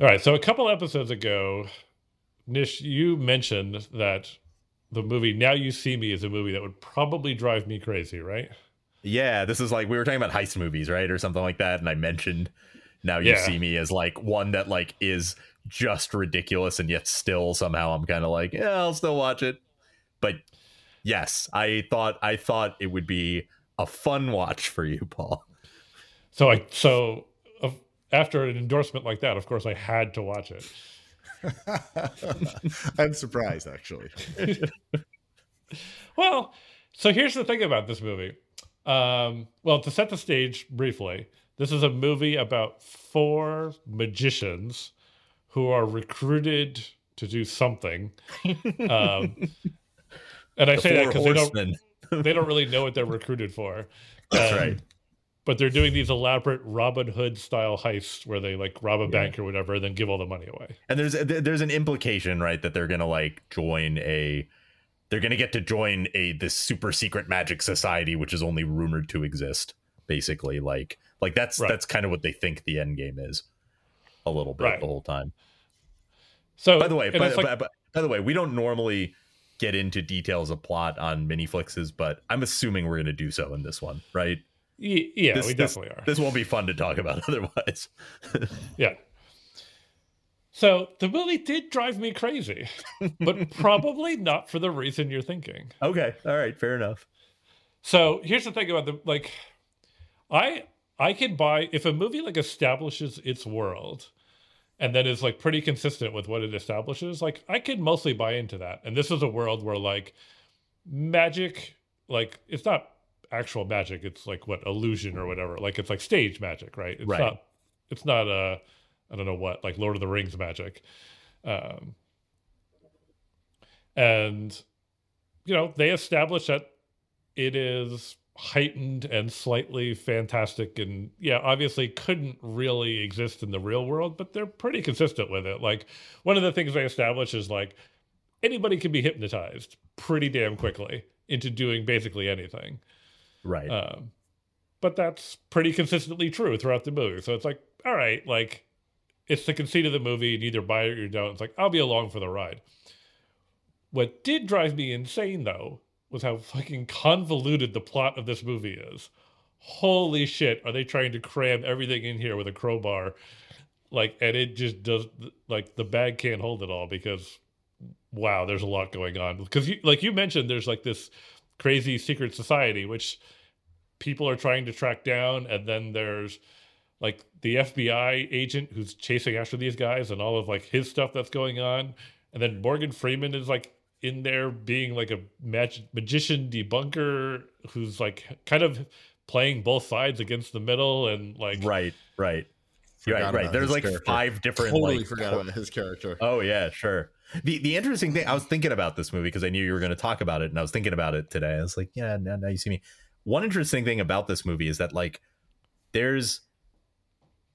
All right. So a couple episodes ago, Nish, you mentioned that the movie Now You See Me is a movie that would probably drive me crazy, right? Yeah, this is like we were talking about heist movies, right, or something like that, and I mentioned Now You Yeah. See Me as like one that like is just ridiculous, and yet still somehow I'm kind of like, yeah, I'll still watch it. But yes, I thought I thought it would be a fun watch for you, Paul. So I so after an endorsement like that, of course, I had to watch it. I'm surprised, actually. Well, so here's the thing about this movie. Um, well, to set the stage briefly, this is a movie about four magicians who are recruited to do something. Um, and I The say that because they don't, they don't really know what they're recruited for. That's Um, right. But they're doing these elaborate Robin Hood style heists where they like rob a Yeah. bank or whatever, and then give all the money away. And there's there's an implication, right, that they're gonna like join a they're gonna get to join a this super secret magic society, which is only rumored to exist. Basically, like like that's Right. that's kind of what they think the end game is, a little bit Right. the whole time. So By the way, by, like- by, by, by the way, we don't normally get into details of plot on MiniFlixes, but I'm assuming we're gonna do so in this one, right? Y- yeah, this, we this- definitely are. This won't be fun to talk about otherwise. Yeah. So the movie did drive me crazy, but probably not for the reason you're thinking. okay, all right, fair enough. So here's the thing about the like, I I can buy if a movie like establishes its world, and then is like pretty consistent with what it establishes. Like I could mostly buy into that. And this is a world where like magic, like it's not actual magic. It's like what illusion or whatever. Like it's like stage magic, right? It's Right. not. It's not uh I don't know what like Lord of the Rings magic. Um, and you know they establish that it is heightened and slightly fantastic and yeah obviously couldn't really exist in the real world but they're pretty consistent with it like one of the things they establish is like anybody can be hypnotized pretty damn quickly into doing basically anything Right. um, but that's pretty consistently true throughout the movie. So it's like, all right, like it's the conceit of the movie. You either buy it or you don't. It's like I'll be along for the ride. What did drive me insane though was how fucking convoluted the plot of this movie is. Holy shit, are they trying to cram everything in here with a crowbar? Like, and it just does like the bag can't hold it all because wow, there's a lot going on. Because you like you mentioned, there's like this crazy secret society which people are trying to track down and then there's like the FBI agent who's chasing after these guys and all of like his stuff that's going on and then Morgan Freeman is like in there being like a mag- magician debunker who's like kind of playing both sides against the middle and like right. Right. You're right. Right. There's like character. five different Totally like forgot about his character. Oh yeah, sure. The the interesting thing I was thinking about this movie because I knew you were going to talk about it, and I was thinking about it today. I was like, yeah, now, now you see me. One interesting thing about this movie is that like there's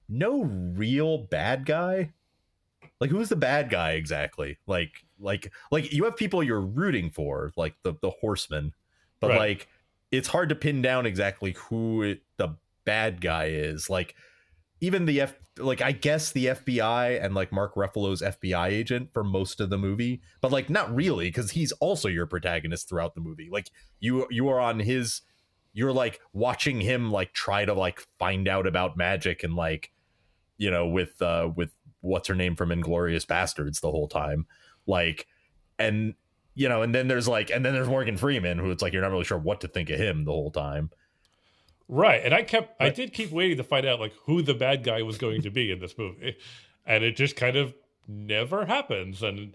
no real bad guy. Like who's the bad guy exactly? Like like like you have people you're rooting for, like the the horsemen, but Right. like it's hard to pin down exactly who it, the bad guy is. Like even the F like I guess the FBI and like Mark Ruffalo's FBI agent for most of the movie, but like not really because he's also your protagonist throughout the movie. Like you you are on his you're like watching him like try to like find out about magic and like you know with uh with what's her name from Inglourious Basterds the whole time. Like and you know and then there's like and then there's Morgan Freeman who it's like you're not really sure what to think of him the whole time. Right. And I kept I did keep waiting to find out like who the bad guy was going to be in this movie. And it just kind of never happens. And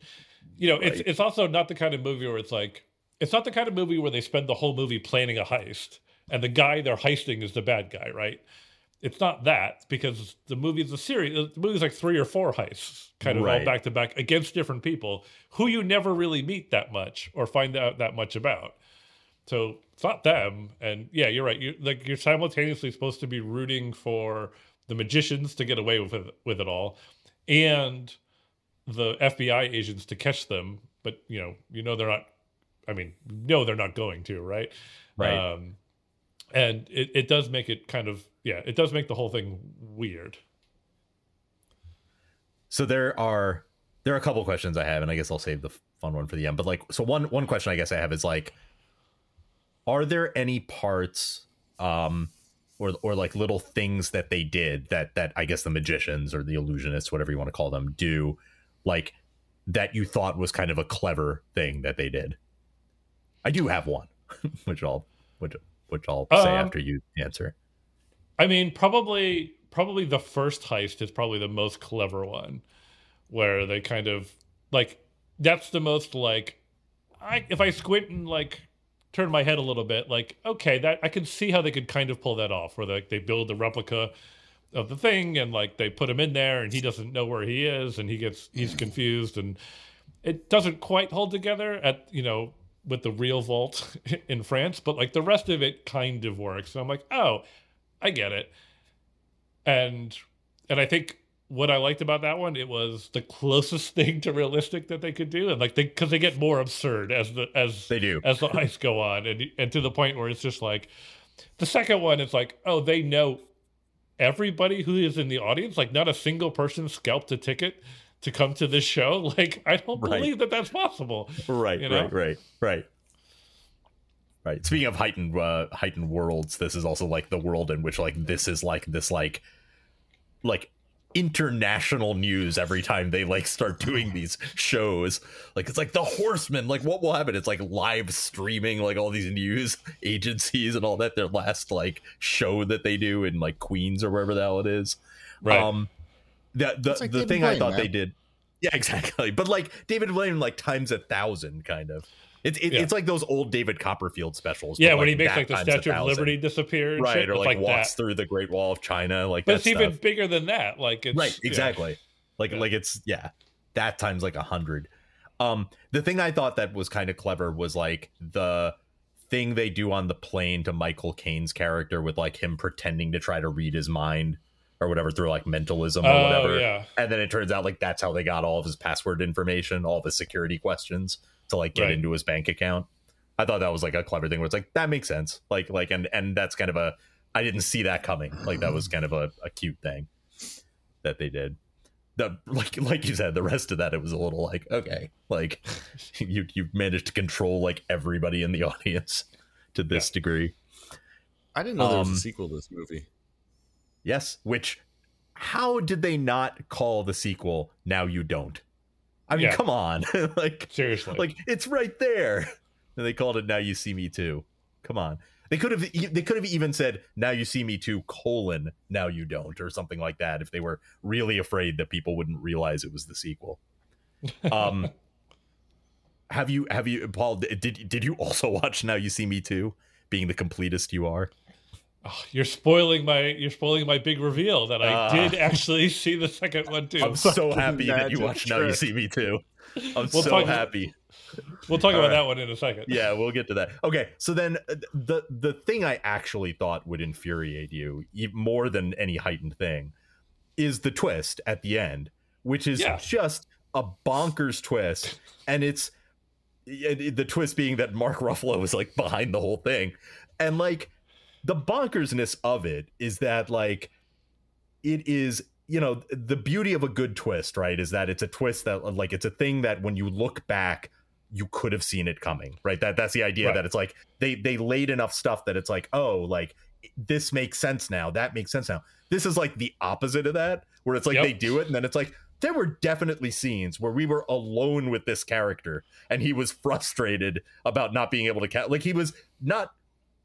you know, it's Right. it's also not the kind of movie where it's like it's not the kind of movie where they spend the whole movie planning a heist and the guy they're heisting is the bad guy, right? It's not that because the movie is a series. The movie's like three or four heists, kind of all back to back against different people who you never really meet that much or find out that much about. So it's not them. And yeah, you're right. You like you're simultaneously supposed to be rooting for the magicians to get away with it, with it all, and the FBI agents to catch them. But you know, you know they're not. I mean, no, they're not going to, right? Right. Um, and it, it does make it kind of yeah, it does make the whole thing weird. so there are there are a couple questions I have, and I guess I'll save the fun one for the end. But like, so one one question I guess I have is like, are there any parts, um, or or like little things that they did that that I guess the magicians or the illusionists, whatever you want to call them, do, like that you thought was kind of a clever thing that they did? I do have one, which I'll which which I'll say Um, after you answer. I mean, probably probably the first heist is probably the most clever one, where they kind of like that's the most like I if I squint and like turn my head a little bit, like okay, that I can see how they could kind of pull that off, where like they build the replica of the thing and like they put him in there and he doesn't know where he is and he gets he's confused and it doesn't quite hold together at you know with the real vault in France, but like the rest of it kind of works. So I'm like, oh, I get it. And and I think what I liked about that one, it was the closest thing to realistic that they could do, and like they because they get more absurd as the as They do. as the heists go on, and and to the point where it's just like the second one is like, oh, they know everybody who is in the audience, like not a single person scalped a ticket to come to this show. Like I don't Right. believe that that's possible. right, you know? right, right, right. Right. Speaking of heightened uh, heightened worlds, this is also like the world in which like this is like this like like international news every time they like start doing these shows. Like it's like the Horseman. Like what will happen? It's like live streaming like all these news agencies and all that. Their last like show that they do in like Queens or wherever the hell it is. Right. Um, the the, like the David thing I thought man. they did. Yeah, exactly. But like David Blaine, like times a thousand, kind of. It's it, Yeah. it's like those old David Copperfield specials. yeah, when he makes like the Statue of. Liberty disappear, right? shit, Or like, like walks that. through the Great Wall of China, like But it's even bigger than that. Like it's right, yeah. exactly. Like Yeah. like it's yeah, that times like a hundred. Um, the thing I thought that was kind of clever was like the thing they do on the plane to Michael Caine's character with like him pretending to try to read his mind or whatever through like mentalism or Oh whatever. yeah, And then it turns out like that's how they got all of his password information, all the security questions to like get Right. into his bank account. I thought that was like a clever thing where it's like that makes sense. Like like and and that's kind of a I didn't see that coming. Like that was kind of a, a cute thing that they did. The like like you said, the rest of that it was a little like okay, like you you managed to control like everybody in the audience to this degree. I didn't know there was Um, a sequel to this movie. Yes, which how did they not call the sequel Now You Don't? I mean, Yeah. come on. like seriously. like it's right there. And they called it Now You See Me Too. Come on. They could have they could have even said Now You See Me Too colon Now You Don't or something like that if they were really afraid that people wouldn't realize it was the sequel. Um have you have you Paul did did you also watch Now You See Me Too being the completest you are? Oh, you're spoiling my you're spoiling my big reveal that I Ah. did actually see the second one too. I'm so happy that you magic watched Now You. See Me Too. I'm We'll so talk- happy. we'll talk about All right. that one in a second. Yeah, we'll get to that. Okay, so then uh, the the thing I actually thought would infuriate you more than any heightened thing is the twist at the end, which is Yeah. just a bonkers twist, and it's it- it- the twist being that Mark Ruffalo is like behind the whole thing, and like the bonkersness of it is that like it is you know the beauty of a good twist right is that it's a twist that like it's a thing that when you look back you could have seen it coming right that that's the idea Right. that it's like they they laid enough stuff that it's like oh like this makes sense now that makes sense now this is like the opposite of that where it's like Yep. they do it and then it's like there were definitely scenes where we were alone with this character and he was frustrated about not being able to catch like he was not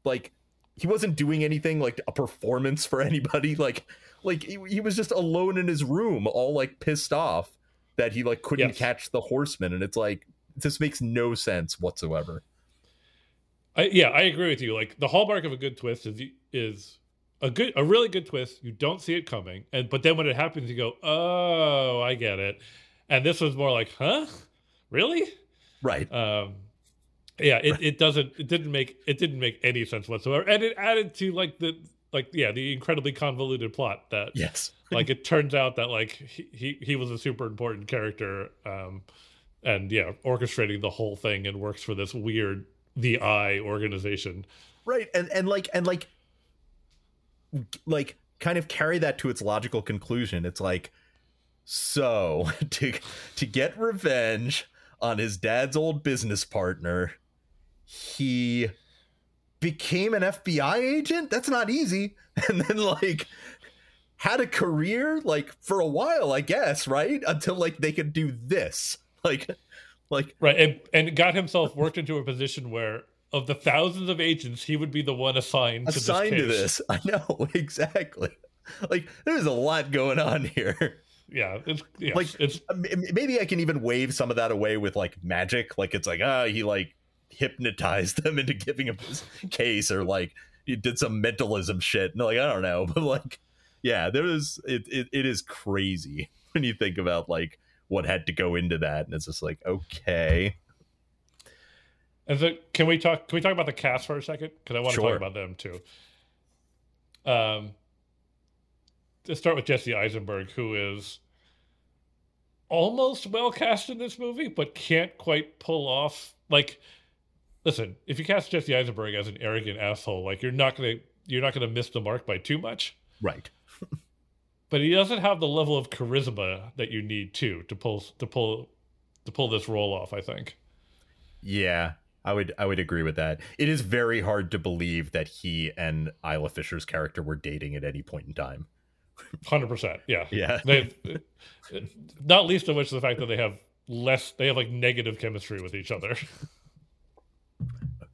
like he wasn't doing anything like a performance for anybody like like he, he was just alone in his room all like pissed off that he like couldn't Yes. catch the horseman and it's like this makes no sense whatsoever I, yeah, I agree with you. Like the hallmark of a good twist is is a good a really good twist. You don't see it coming, and but then when it happens, you go, "Oh, I get it." And this was more like, "Huh, really?" right Um, yeah, it, it doesn't it didn't make it didn't make any sense whatsoever, and it added to like the like yeah the incredibly convoluted plot that yes. like it turns out that like he, he he was a super important character um and yeah orchestrating the whole thing and works for this weird the eye organization. Right and and like and like like kind of carry that to its logical conclusion. It's like So to to get revenge on his dad's old business partner, he became an FBI agent. That's not easy. And then like had a career like for a while, I guess, right? Until like they could do this. Like like right and and got himself worked into a position where of the thousands of agents he would be the one assigned to assigned this to this. I know, exactly. Like there's a lot going on here. yeah it's yeah, Like, it's maybe I can even wave some of that away with like magic. Like it's like, ah, he like hypnotized them into giving him this case, or like he did some mentalism shit. No, like I don't know, but like, yeah, there is it, it. It is crazy when you think about like what had to go into that, and it's just like, okay, And so, can we talk? Can we talk about the cast for a second? Because I want to Sure. talk about them too. Um, let's start with Jesse Eisenberg, who is almost well cast in this movie, but can't quite pull off. Like, listen, if you cast Jesse Eisenberg as an arrogant asshole, like you're not gonna you're not gonna miss the mark by too much. right, But he doesn't have the level of charisma that you need to to pull to pull to pull this role off. I think. yeah. I would I would agree with that. It is very hard to believe that he and Isla Fisher's character were dating at any point in time. Hundred percent, yeah. Yeah, They, not least of which the fact that they have less, they have like negative chemistry with each other,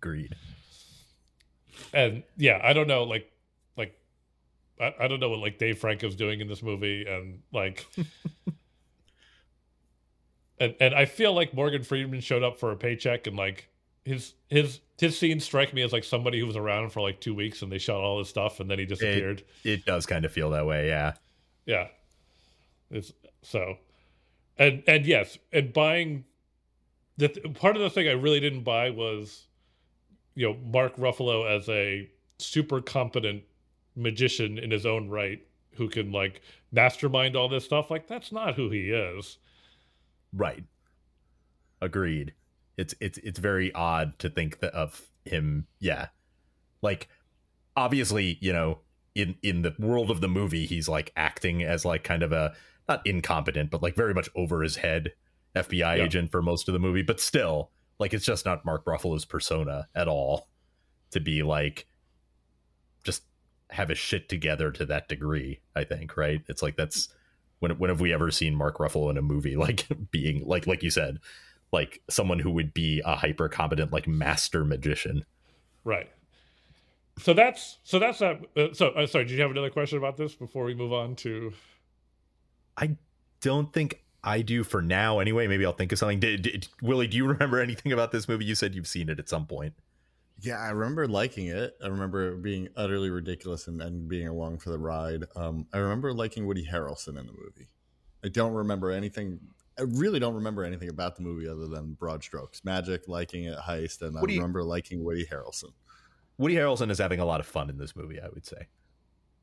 agreed. and yeah, I don't know, like, like, I, I don't know what like Dave Franco's doing in this movie, and like, and and I feel like Morgan Freeman showed up for a paycheck, and like his his his scenes strike me as like somebody who was around for like two weeks, and they shot all his stuff, and then he disappeared. It does kind of feel that way, yeah. Yeah. It's so and and yes, and buying the th- part of the thing I really didn't buy was you know, Mark Ruffalo as a super competent magician in his own right who can like mastermind all this stuff. Like that's not who he is. Right. Agreed. It's it's it's very odd to think that of him. Yeah. Like obviously, you know, in in the world of the movie, he's like acting as like kind of a not incompetent, but like very much over his head FBI Yeah. agent for most of the movie. But still, like it's just not Mark Ruffalo's persona at all to be like just have his shit together to that degree. I think right. It's like that's when when have we ever seen Mark Ruffalo in a movie like being like like you said like someone who would be a hyper competent like master magician Right. So that's so that's that. Uh, so uh, sorry, did you have another question about this before we move on to? I don't think I do for now anyway maybe I'll think of something did, did, Willie do you remember anything about this movie you said you've seen it at some point Yeah, I remember liking it. I remember it being utterly ridiculous and, and being along for the ride. Um, I remember liking Woody Harrelson in the movie. I don't remember anything. I really don't remember anything about the movie other than broad strokes, magic, liking it, heist, and I remember liking Woody Harrelson. Woody Harrelson is having a lot of fun in this movie I would say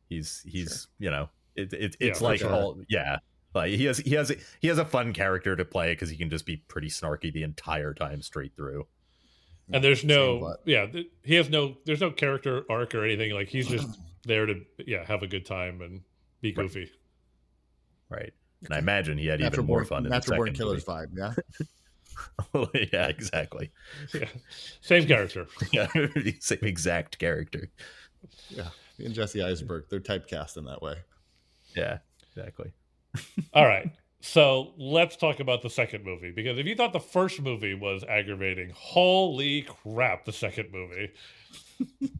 he's he's you know it, it, it's Yeah, like sure. all yeah like he has he has he has a fun character to play because he can just be pretty snarky the entire time straight through And there's no, yeah, he has no, there's no character arc or anything. Like he's just there to, yeah, have a good time and be goofy. right and I imagine he had Natural even more born, fun in natural the born second killers vibe. Yeah, yeah exactly Yeah, same character. yeah same exact character yeah. And Jesse Eisenberg, they're typecast in that way. Yeah, exactly. All right. So let's talk about the second movie because if you thought the first movie was aggravating, holy crap, the second movie.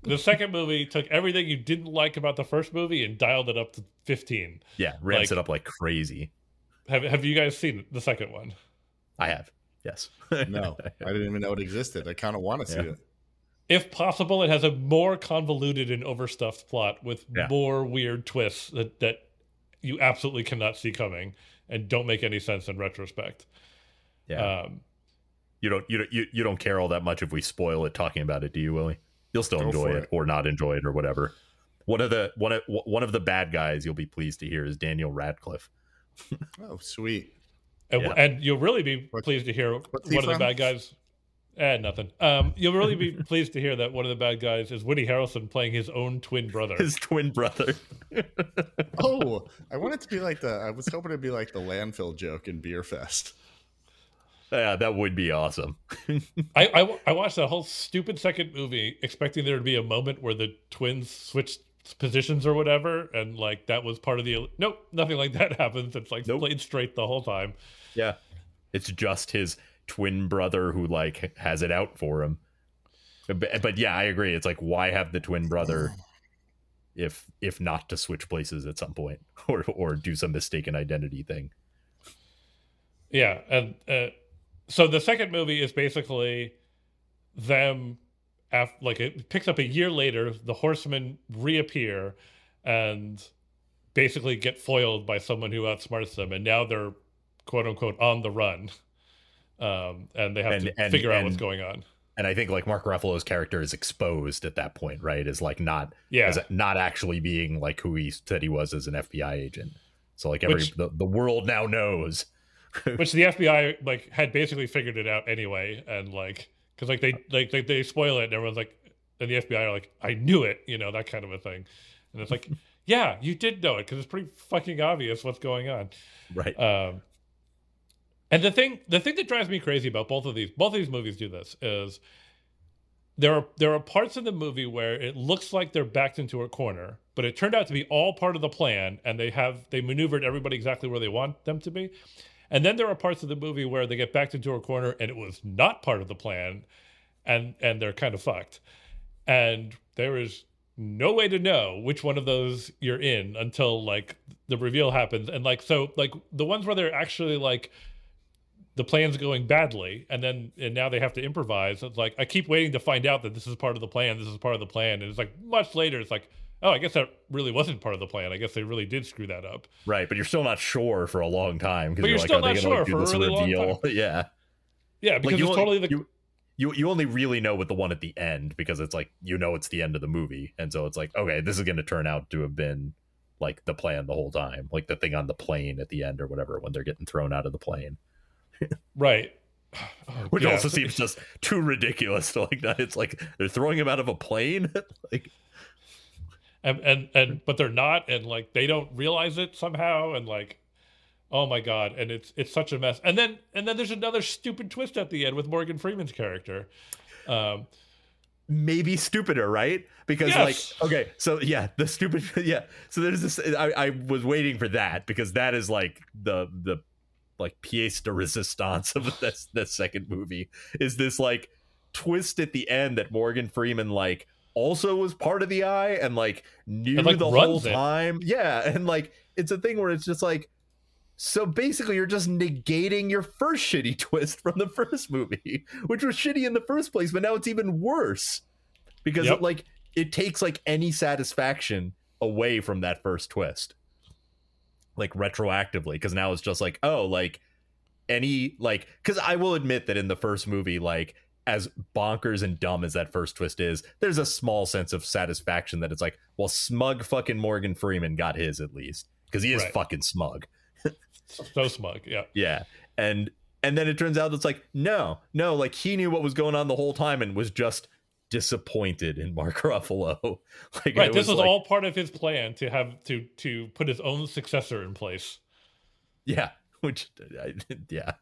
the second movie took everything you didn't like about the first movie and dialed it up to 15. Yeah, ramps Like- it up like crazy. Have have you guys seen the second one? I have. Yes. No, I didn't even know it existed. I kind of want to see Yeah. it. If possible, it has a more convoluted and overstuffed plot with Yeah. more weird twists that, that you absolutely cannot see coming and don't make any sense in retrospect. yeah. Um, you don't you don't you, you don't care all that much if we spoil it talking about it, do you, Willie? You'll still enjoy it, it. or not enjoy it or whatever. One of the one of one of the bad guys you'll be pleased to hear is Daniel Radcliffe. Oh, sweet. and, Yeah. and you'll really be pleased to hear what's one of the bad guys. Eh, nothing. Um, you'll really be pleased to hear that one of the bad guys is Woody Harrelson playing his own twin brother. His twin brother. Oh, I want it to be like the. I was hoping it'd be like the landfill joke in Beerfest. yeah, that would be awesome. I, I I watched that whole stupid second movie expecting there to be a moment where the twins switched positions or whatever, and like that was part of the. Nope, nothing like that happens. It's like Nope. played straight the whole time. Yeah. It's just his twin brother who like has it out for him. But, but yeah, I agree. It's like why have the twin brother if if not to switch places at some point or or do some mistaken identity thing. Yeah, and uh, so the second movie is basically them, af- like it picks up a year later. The Horsemen reappear, and basically get foiled by someone who outsmarts them, and now they're quote unquote on the run, um, and they have And- to and- figure out what's going on. And I think like Mark Ruffalo's character is exposed at that point, right? Is like not Yeah, as not actually being like who he said he was as an FBI agent. So like every Which- the, the world now knows. which the FBI like had basically figured it out anyway, and like because like they like they, they spoil it, and everyone's like, and the FBI are like, I knew it, you know, that kind of a thing, and it's like, yeah, you did know it because it's pretty fucking obvious what's going on. Right. Um, and the thing, the thing that drives me crazy about both of these, both of these movies do this is there are there are parts in the movie where it looks like they're backed into a corner, but it turned out to be all part of the plan, and they have they maneuvered everybody exactly where they want them to be. And then there are parts of the movie where they get backed into a corner, and it was not part of the plan, and and they're kind of fucked. And there is no way to know which one of those you're in until like the reveal happens and like so like the ones where they're actually like the plan's going badly and then and now they have to improvise. It's like i keep waiting to find out that this is part of the plan this is part of the plan and it's like much later it's like oh i guess that really wasn't part of the plan. I guess they really did screw that up. Right, but you're still not sure for a long time because you're, you're like, still are they not like, sure do for a really long reveal? yeah, yeah because you it's only- totally the you, you you only really know with the one at the end because it's like you know it's the end of the movie, and so it's like okay, this is going to turn out to have been like the plan the whole time, like the thing on the plane at the end or whatever when they're getting thrown out of the plane, right Oh, which yeah. also seems just too ridiculous. To like that, it's like they're throwing him out of a plane. like and and and but they're not and like they don't realize it somehow and like oh my god and it's it's such a mess and then and then there's another stupid twist at the end with morgan freeman's character um maybe stupider, right? Because Yes. like, okay, so yeah, the stupid, yeah. So there's this. I, I was waiting for that because that is like the the like pièce de resistance of this this second movie is this like twist at the end that Morgan Freeman like also was part of the eye and like knew And, like, the whole runs it. time. Yeah, and like it's a thing where it's just like. So basically, you're just negating your first shitty twist from the first movie, which was shitty in the first place, but now it's even worse because Yep. it, like it takes like any satisfaction away from that first twist, like retroactively. Because now it's just like, oh, like any like because I will admit that in the first movie, like as bonkers and dumb as that first twist is, there's a small sense of satisfaction that it's like, well, smug fucking Morgan Freeman got his at least because he is Right. fucking smug. so smug yeah Yeah. And and then it turns out it's like, no, no, like he knew what was going on the whole time and was just disappointed in Mark Ruffalo. like right this was like- all part of his plan to have to to put his own successor in place Yeah. Which I, yeah.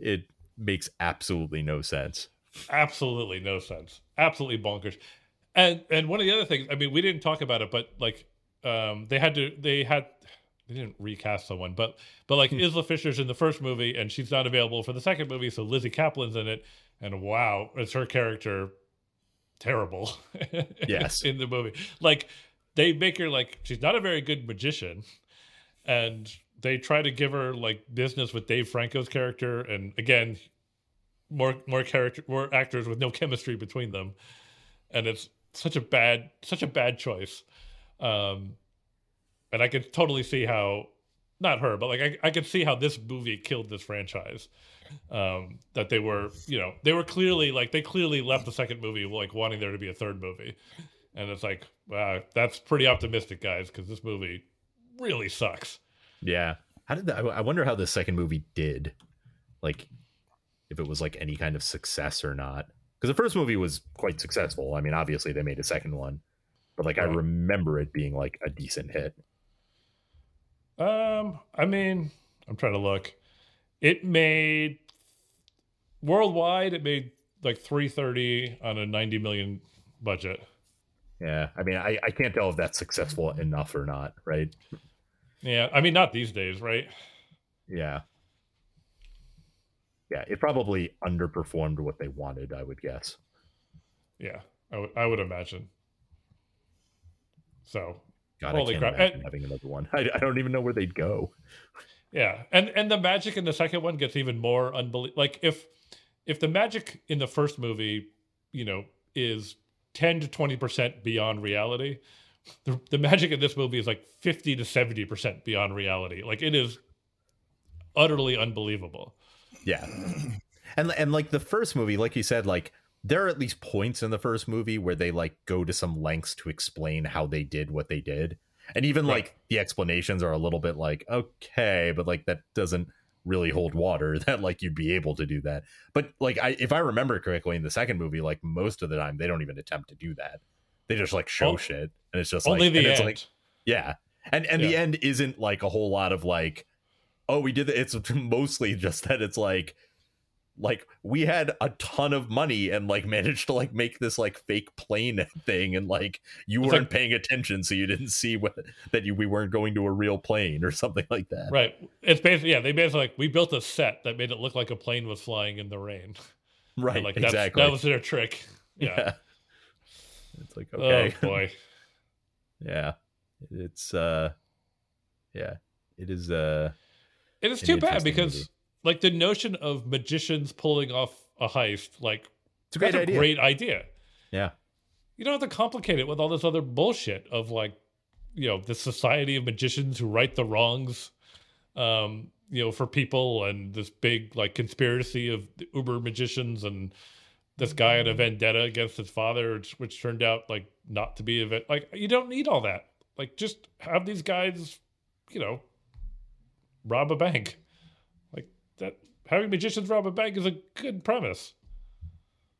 It makes absolutely no sense. absolutely no sense absolutely bonkers and and one of the other things i mean we didn't talk about it but like um they had to they had they didn't recast someone but but like isla fisher's in the first movie and she's not available for the second movie so lizzy caplan's in it and wow is her character terrible Yes. in the movie. Like they make her like she's not a very good magician and they try to give her like business with dave franco's character and again more more character more actors with no chemistry between them. And it's such a bad such a bad choice. Um and i could totally see how not her but like i, I could see how this movie killed this franchise um that they were you know they were clearly like they clearly left the second movie like wanting there to be a third movie and it's like wow that's pretty optimistic guys because this movie really sucks Yeah. How did that I I wonder how the second movie did. Like if it was like any kind of success or not. Because the first movie was quite successful. I mean, obviously they made a second one, but like I remember it being like a decent hit. Um, I mean, I'm trying to look. It made worldwide. It made like 330 on a 90 million budget. Yeah, I mean, I, I can't tell if that's successful enough or not, right? Yeah, I mean, not these days, right? Yeah. Yeah, it probably underperformed what they wanted, I would guess. Yeah, I would- I would imagine. So God, Holy crap. And- having another one. I, I don't even know where they'd go. Yeah, and and the magic in the second one gets even more unbelievable. Like if if the magic in the first movie, you know, is 10 to 20 percent beyond reality, the the magic in this movie is like 50 to 70 percent beyond reality. Like it is utterly unbelievable. Yeah. And and like the first movie, like you said, like there are at least points in the first movie where they like go to some lengths to explain how they did what they did. And even Right. like the explanations are a little bit like, okay, but like that doesn't really hold water that like you'd be able to do that. But like I if I remember correctly in the second movie, like most of the time they don't even attempt to do that. They just like show Oh, shit. And it's just Only like the and end. it's like yeah. And and the end isn't like a whole lot of like, oh, we did it. It's mostly just that it's like like we had a ton of money and like managed to like make this like fake plane thing and like you It's weren't like- paying attention so you didn't see what that you we weren't going to a real plane or something like that. Right. It's basically yeah. They basically like we built a set that made it look like a plane was flying in the rain. Right. And, like that's, exactly. that was their trick. Yeah. yeah. It's like okay. Oh boy. yeah. It's uh yeah. It is uh It is too bad because. Like the notion of magicians pulling off a heist, like it's a great that's idea. a great idea. Yeah. You don't have to complicate it with all this other bullshit of like, you know, the society of magicians who right the wrongs, um, you know, for people and this big like conspiracy of the uber magicians and this guy had a vendetta against his father, which, which turned out like not to be a ven- like you don't need all that. Like just have these guys, you know, rob a bank. That having magicians rob a bank is a good premise.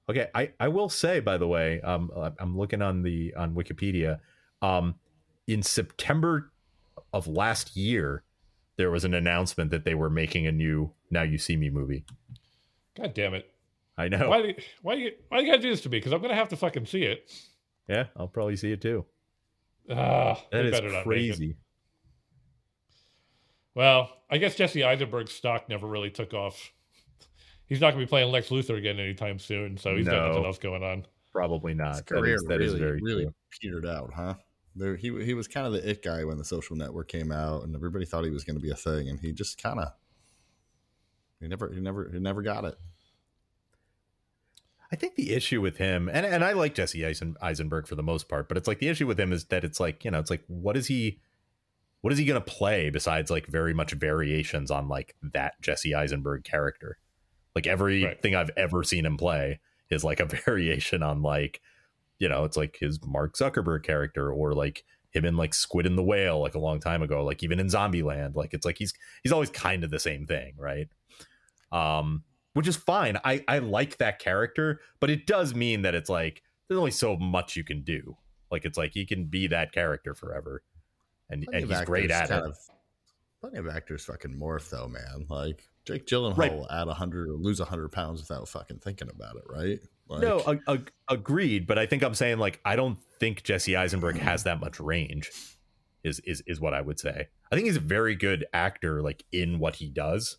Okay, I, I will say by the way, um, I'm looking on the on Wikipedia. Um, in September of last year, there was an announcement that they were making a new "Now You See Me" movie. God damn it. I know. Why do you, why do you why do you gotta do this to me? Because I'm gonna have to fucking see it. Yeah, I'll probably see it too. Ah, That they not make it. crazy. Well, I guess Jesse Eisenberg's stock never really took off. He's not gonna be playing Lex Luthor again anytime soon, so he's got nothing else going on. Probably not. That career is, that is really, very really true. petered out, huh? There, he he was kind of the it guy when the Social Network came out, and everybody thought he was going to be a thing, and he just kind of he never he never he never got it. I think the issue with him, and and I like Jesse Eisen, Eisenberg for the most part, but it's like the issue with him is that it's like you know, it's like what is he, what is he going to play besides like very much variations on like that Jesse Eisenberg character? Like everything I've ever seen him play is like a variation on like, you know, it's like his Mark Zuckerberg character or like him in like Squid and the Whale like a long time ago, like even in Zombieland, like it's like he's he's always kind of the same thing, right? Um, which is fine. I I like that character, but it does mean that it's like there's only so much you can do. Like it's like he can be that character forever, and Plenty and he's great at it. of- plenty of actors fucking morph though, man. Like Jake Gyllenhaal Right. will add hundred or lose hundred pounds without fucking thinking about it, right? Like, no, ag- ag- agreed. But I think I'm saying like I don't think Jesse Eisenberg has that much range. Is is is what I would say. I think he's a very good actor, like in what he does.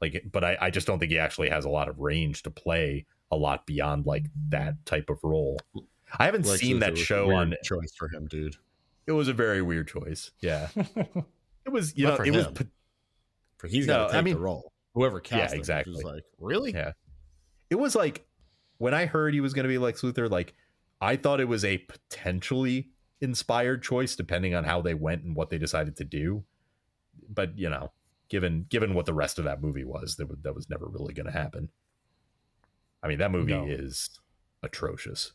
Like, but I, I just don't think he actually has a lot of range to play a lot beyond like that type of role. I haven't Lex seen that show on. choice for him, dude. It was a very weird choice. Yeah, it was. You But know, for it was. him. pot- For he's No, got to take I mean- the role. Whoever cast him, exactly. Just like really, Yeah. it was like when I heard he was going to be Lex Luthor, like I thought it was a potentially inspired choice, depending on how they went and what they decided to do. But you know, given given what the rest of that movie was, that was, that was never really going to happen. I mean, that movie No. is atrocious,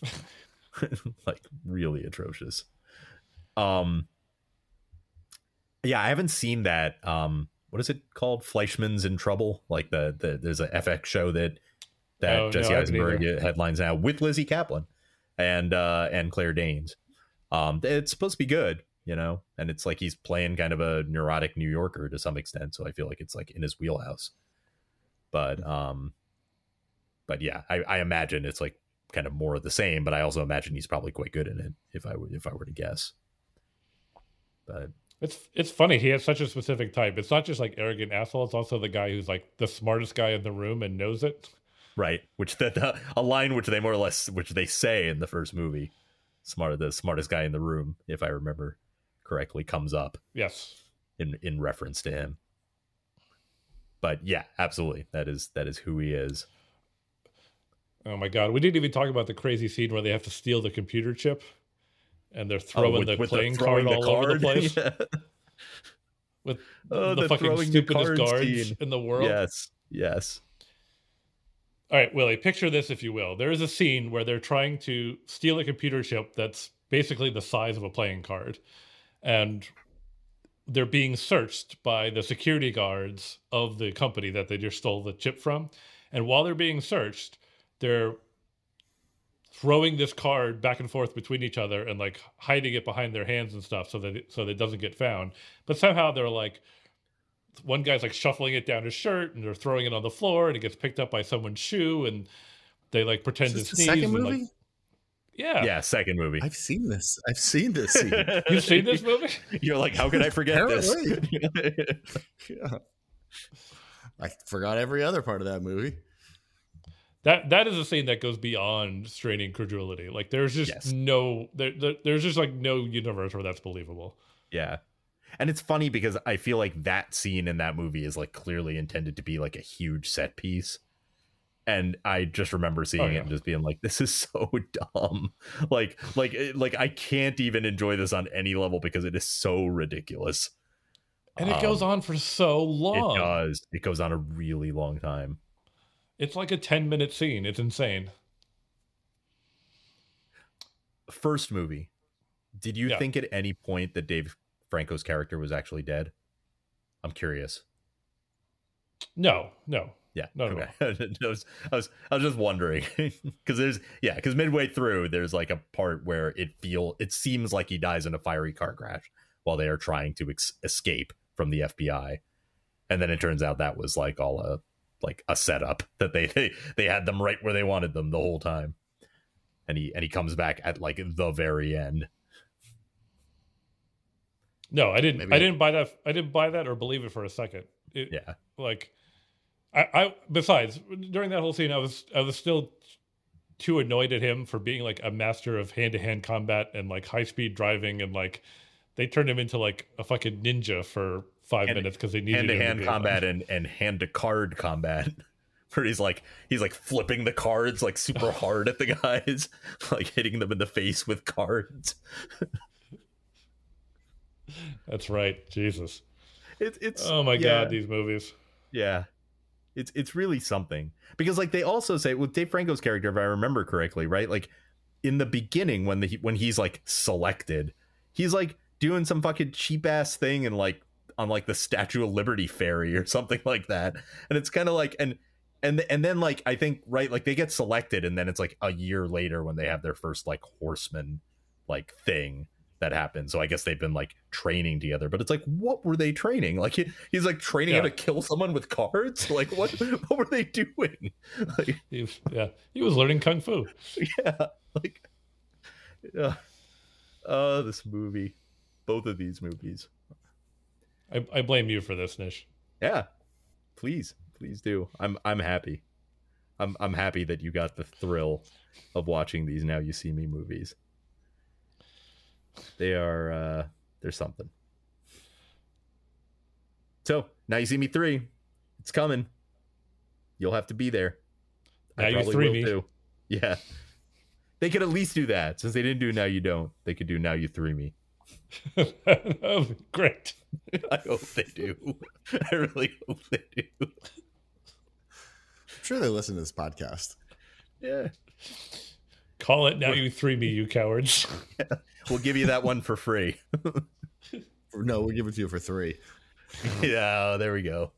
like really atrocious. Um, yeah, I haven't seen that. Um, what is it called? Fleishman's in Trouble. Like the, the there's a FX show that that Oh, Jesse haven't Eisenberg headlines now with Lizzy Caplan and uh and Claire Danes. Um, it's supposed to be good, you know, and it's like he's playing kind of a neurotic New Yorker to some extent. So I feel like it's like in his wheelhouse. But um, but yeah, I, I imagine it's like kind of more of the same. But I also imagine he's probably quite good in it if I if I were to guess. But It's it's funny. He has such a specific type. It's not just like arrogant asshole. It's also the guy who's like the smartest guy in the room and knows it. right, which that the, a line which they more or less which they say in the first movie, smart the smartest guy in the room, if I remember correctly, comes up. Yes. in in reference to him. But yeah, absolutely. That is that is who he is. Oh my god. We didn't even talk about the crazy scene where they have to steal the computer chip, and they're oh, throwing Oh, with- the with playing throwing card all over the place Yeah. with Oh, the, the fucking stupidest guards in the world. Yes. Yes. All right, Willie, picture this if you will. There is a scene where they're trying to steal a computer chip that's basically the size of a playing card. And they're being searched by the security guards of the company that they just stole the chip from. And while they're being searched, they're throwing this card back and forth between each other and like hiding it behind their hands and stuff so that it, so that it doesn't get found. But somehow they're like one guy's like shuffling it down his shirt and they're throwing it on the floor and it gets picked up by someone's shoe and they like pretend Is to this sneeze second movie? like yeah. Yeah, second movie. I've seen this. I've seen this scene. You've seen this movie? You're like, how could I forget this? yeah. I forgot every other part of that movie. That that is a scene that goes beyond straining credulity. Like there's just Yes. no there, there there's just like no universe where that's believable. yeah. And it's funny because I feel like that scene in that movie is like clearly intended to be like a huge set piece. And I just remember seeing Oh, it and just being like, "This is so dumb." Like, like, like I can't even enjoy this on any level because it is so ridiculous. And it goes Um, on for so long. It does. It goes on a really long time. It's like a 10 minute scene. It's insane. First movie. Did you Yeah. think at any point that Dave Franco's character was actually dead? I'm curious. No, no. Yeah. No, no. I, was, I was I was just wondering because there's yeah because midway through there's like a part where it feel it seems like he dies in a fiery car crash while they are trying to ex- escape from the FBI, and then it turns out that was like all a like a setup that they they they had them right where they wanted them the whole time, and he and he comes back at like the very end. No, I didn't Maybe- I didn't buy that I didn't buy that or believe it for a second. It, Yeah. like I, I besides during that whole scene I was I was still too annoyed at him for being like a master of hand to hand combat and like high speed driving and like they turned him into like a fucking ninja for five Hand- minutes because they needed hand to hand combat and and hand to card combat. Where he's like he's like flipping the cards like super hard at the guys. Like hitting them in the face with cards. That's right, Jesus. it's it's Oh my yeah, god, these movies. yeah. It's it's really something. Because like they also say with Dave Franco's character if I remember correctly right? Like in the beginning when the when he's like selected he's like doing some fucking cheap ass thing and like on like the Statue of Liberty ferry or something like that and it's kind of like and and and then like I think right like they get selected and then it's like a year later when they have their first like horseman like thing that happens. So I guess they've been like training together, but it's like what were they training? Like he, he's like training how to kill someone with cards. Like what what were they doing? Like He was, yeah, he was learning kung fu. yeah, like yeah. Oh, this movie, both of these movies. I, I blame you for this, Nish. Yeah, please, please do. I'm I'm happy. I'm I'm happy that you got the thrill of watching these Now You See Me movies. They are uh they're something. So now you see me three. It's coming. You'll have to be there. Now You probably Three will Me. too. Yeah. They could at least do that. Since they didn't do now you don't. They could do now you three me. oh, great. I hope they do. I really hope they do. I'm sure they listen to this podcast. Yeah. Call it now you three me, you cowards. We'll give you that one for free. No, we'll give it to you for three. yeah, there we go.